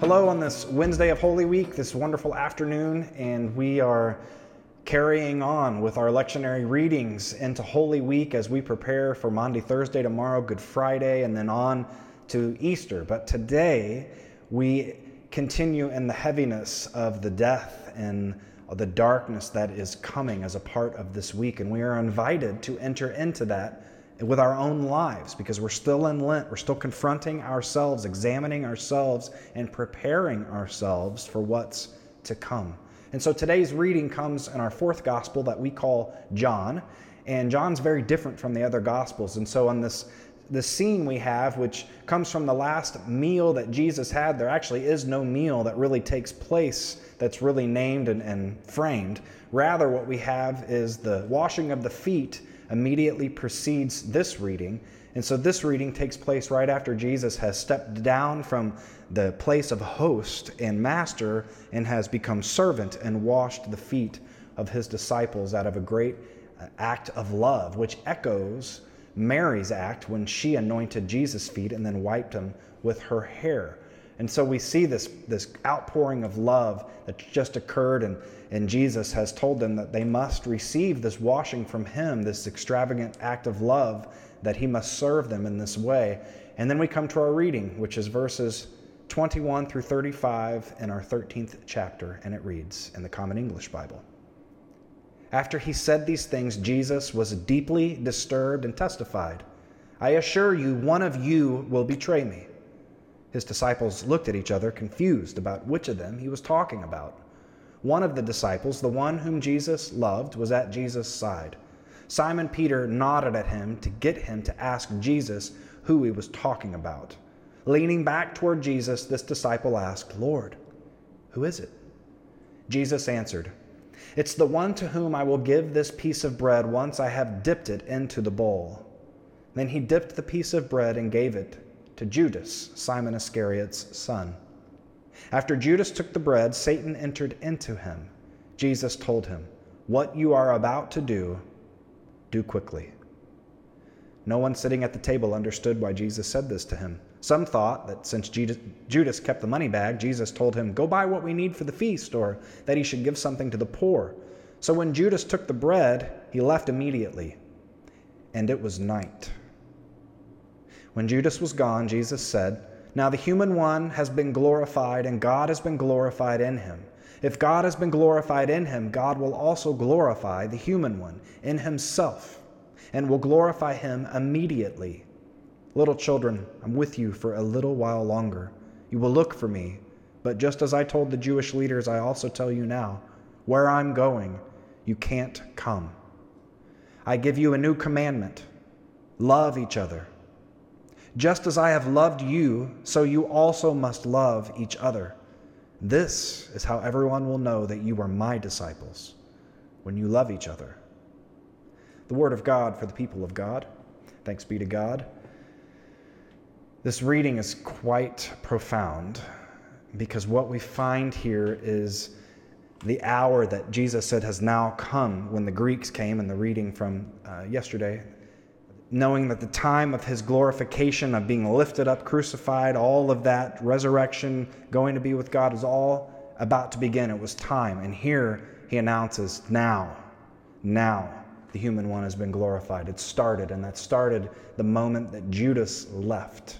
hello on this Wednesday of Holy Week, this wonderful afternoon, and we are carrying on with our lectionary readings into Holy Week as we prepare for Maundy, Thursday, tomorrow, Good Friday, and then on to Easter. But today we continue in the heaviness of the death and the darkness that is coming as a part of this week, and we are invited to enter into that with our own lives because we're still in Lent. We're still confronting ourselves, examining ourselves, and preparing ourselves for what's to come. And so today's reading comes in our fourth gospel that we call John. And John's very different from the other gospels. And so on this the scene we have, which comes from the last meal that Jesus had, there actually is no meal that really takes place that's really named and, and framed. Rather, what we have is the washing of the feet immediately precedes this reading. And so this reading takes place right after Jesus has stepped down from the place of host and master and has become servant and washed the feet of his disciples out of a great uh, act of love, which echoes Mary's act when she anointed Jesus' feet and then wiped them with her hair. And so we see this, this outpouring of love that just occurred, and, and Jesus has told them that they must receive this washing from Him, this extravagant act of love, that He must serve them in this way. And then we come to our reading, which is verses 21 through 35 in our 13th chapter, and it reads in the Common English Bible. After he said these things, Jesus was deeply disturbed and testified, I assure you, one of you will betray me. His disciples looked at each other, confused about which of them he was talking about. One of the disciples, the one whom Jesus loved, was at Jesus' side. Simon Peter nodded at him to get him to ask Jesus who he was talking about. Leaning back toward Jesus, this disciple asked, Lord, who is it? Jesus answered, It's the one to whom I will give this piece of bread once I have dipped it into the bowl. Then he dipped the piece of bread and gave it to Judas, Simon Iscariot's son. After Judas took the bread, Satan entered into him. Jesus told him, What you are about to do, do quickly. No one sitting at the table understood why Jesus said this to him. Some thought that since Judas kept the money bag, Jesus told him, Go buy what we need for the feast, or that he should give something to the poor. So when Judas took the bread, he left immediately, and it was night. When Judas was gone, Jesus said, Now the human one has been glorified, and God has been glorified in him. If God has been glorified in him, God will also glorify the human one in himself, and will glorify him immediately. Little children, I'm with you for a little while longer. You will look for me, but just as I told the Jewish leaders, I also tell you now where I'm going, you can't come. I give you a new commandment love each other. Just as I have loved you, so you also must love each other. This is how everyone will know that you are my disciples, when you love each other. The word of God for the people of God. Thanks be to God. This reading is quite profound because what we find here is the hour that Jesus said has now come when the Greeks came in the reading from uh, yesterday, knowing that the time of his glorification, of being lifted up, crucified, all of that, resurrection, going to be with God, is all about to begin. It was time. And here he announces, now, now the human one has been glorified. It started, and that started the moment that Judas left.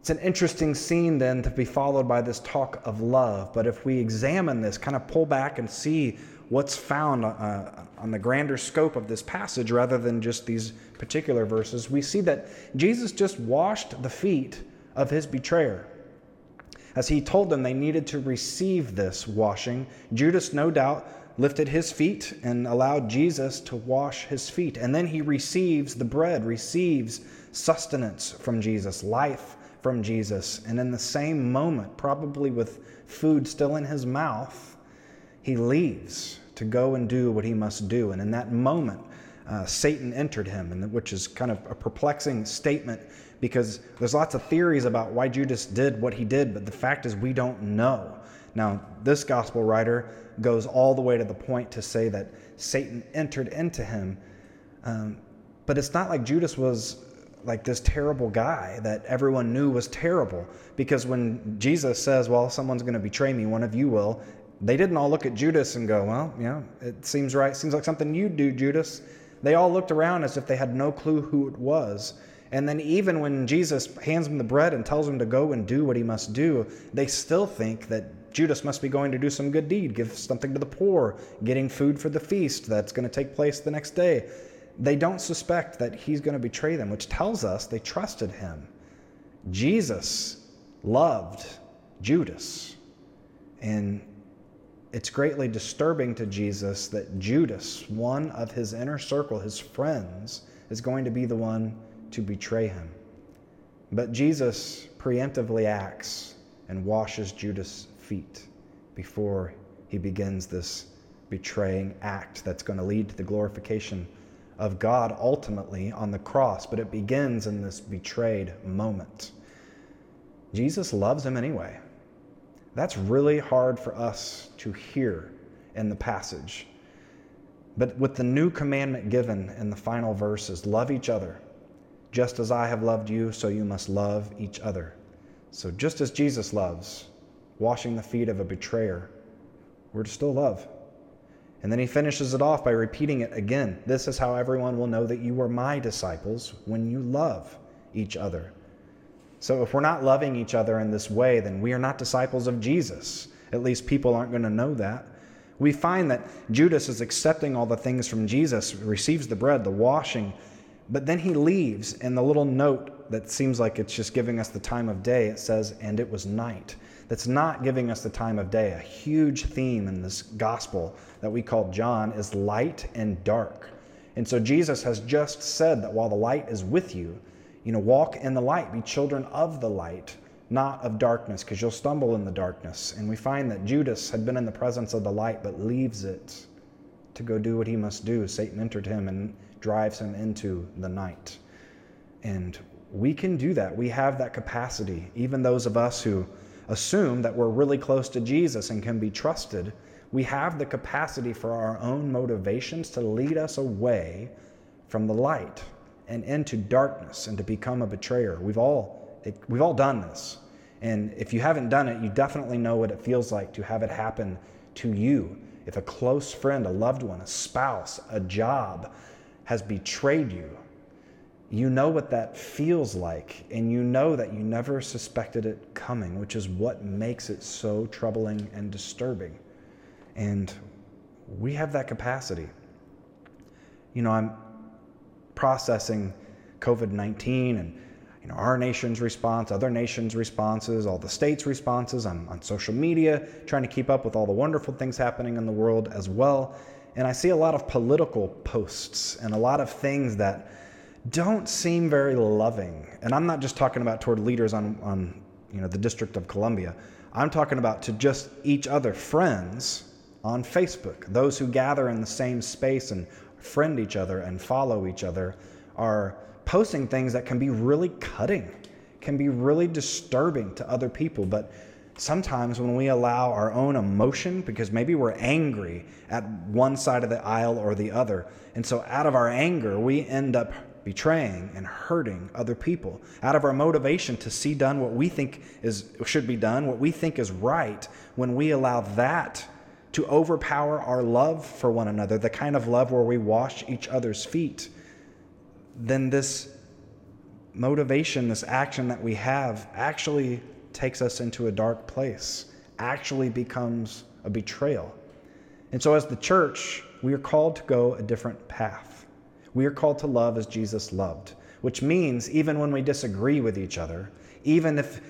It's an interesting scene then to be followed by this talk of love. But if we examine this, kind of pull back and see what's found uh, on the grander scope of this passage rather than just these particular verses, we see that Jesus just washed the feet of his betrayer. As he told them they needed to receive this washing, Judas no doubt lifted his feet and allowed Jesus to wash his feet. And then he receives the bread, receives sustenance from Jesus, life from Jesus. And in the same moment, probably with food still in his mouth, he leaves to go and do what he must do. And in that moment, uh, Satan entered him, and which is kind of a perplexing statement because there's lots of theories about why Judas did what he did, but the fact is we don't know. Now, this gospel writer goes all the way to the point to say that Satan entered into him, um, but it's not like Judas was like this terrible guy that everyone knew was terrible. Because when Jesus says, Well, someone's going to betray me, one of you will, they didn't all look at Judas and go, Well, yeah, it seems right. Seems like something you'd do, Judas. They all looked around as if they had no clue who it was. And then, even when Jesus hands them the bread and tells them to go and do what he must do, they still think that Judas must be going to do some good deed, give something to the poor, getting food for the feast that's going to take place the next day. They don't suspect that he's going to betray them, which tells us they trusted him. Jesus loved Judas. And it's greatly disturbing to Jesus that Judas, one of his inner circle, his friends, is going to be the one to betray him. But Jesus preemptively acts and washes Judas' feet before he begins this betraying act that's going to lead to the glorification of God ultimately on the cross. But it begins in this betrayed moment. Jesus loves him anyway. That's really hard for us to hear in the passage. But with the new commandment given in the final verses, love each other. Just as I have loved you, so you must love each other. So, just as Jesus loves, washing the feet of a betrayer, we're to still love. And then he finishes it off by repeating it again. This is how everyone will know that you are my disciples when you love each other. So if we're not loving each other in this way, then we are not disciples of Jesus. At least people aren't going to know that. We find that Judas is accepting all the things from Jesus, receives the bread, the washing, but then he leaves. And the little note that seems like it's just giving us the time of day, it says, and it was night. That's not giving us the time of day. A huge theme in this gospel that we call John is light and dark. And so Jesus has just said that while the light is with you, you know, walk in the light, be children of the light, not of darkness, because you'll stumble in the darkness. And we find that Judas had been in the presence of the light, but leaves it to go do what he must do. Satan entered him and drives him into the night. And we can do that. We have that capacity. Even those of us who assume that we're really close to Jesus and can be trusted, we have the capacity for our own motivations to lead us away from the light and into darkness and to become a betrayer. We've all, it, we've all done this. And if you haven't done it, you definitely know what it feels like to have it happen to you. If a close friend, a loved one, a spouse, a job has betrayed you, you know what that feels like, and you know that you never suspected it coming, which is what makes it so troubling and disturbing. And we have that capacity. You know, I'm processing COVID 19 and you know, our nation's response, other nations' responses, all the states' responses. I'm on social media trying to keep up with all the wonderful things happening in the world as well. And I see a lot of political posts and a lot of things that don't seem very loving. And I'm not just talking about toward leaders on, on you know, the District of Columbia. I'm talking about to just each other friends on Facebook, those who gather in the same space and friend each other and follow each other are posting things that can be really cutting, can be really disturbing to other people. But sometimes when we allow our own emotion, because maybe we're angry at one side of the aisle or the other, and so out of our anger, we end up betraying and hurting other people out of our motivation to see done what we think is should be done what we think is right when we allow that to overpower our love for one another, the kind of love where we wash each other's feet, then this motivation, this action that we have, actually takes us into a dark place, actually becomes a betrayal. And so, as the church, we are called to go a different path. We are called to love as Jesus loved, which means even when we disagree with each other, even if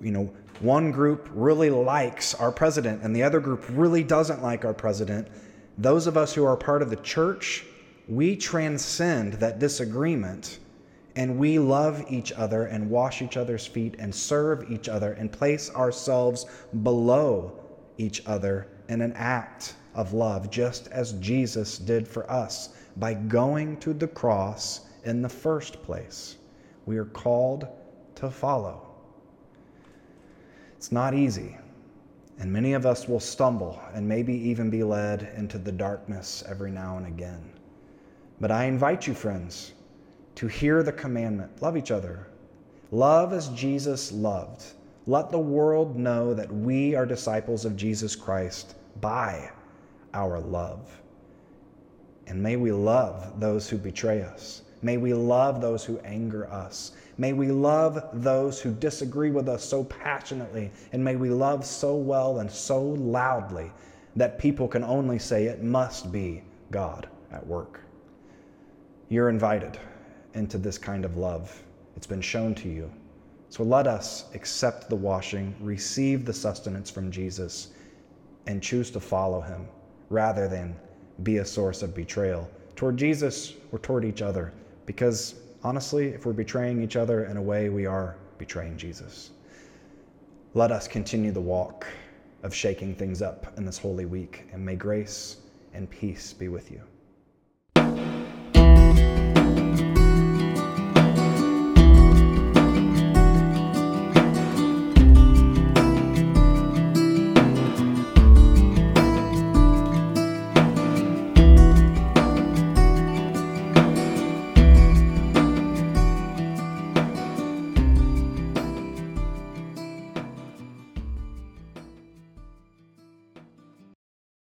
you know one group really likes our president and the other group really doesn't like our president, those of us who are part of the church, we transcend that disagreement and we love each other and wash each other's feet and serve each other and place ourselves below each other in an act of love, just as Jesus did for us by going to the cross in the first place. We are called to follow. It's not easy, and many of us will stumble and maybe even be led into the darkness every now and again. But I invite you, friends, to hear the commandment love each other. Love as Jesus loved. Let the world know that we are disciples of Jesus Christ by our love. And may we love those who betray us. May we love those who anger us. May we love those who disagree with us so passionately. And may we love so well and so loudly that people can only say it must be God at work. You're invited into this kind of love. It's been shown to you. So let us accept the washing, receive the sustenance from Jesus, and choose to follow him rather than be a source of betrayal toward Jesus or toward each other. Because honestly, if we're betraying each other in a way, we are betraying Jesus. Let us continue the walk of shaking things up in this holy week, and may grace and peace be with you.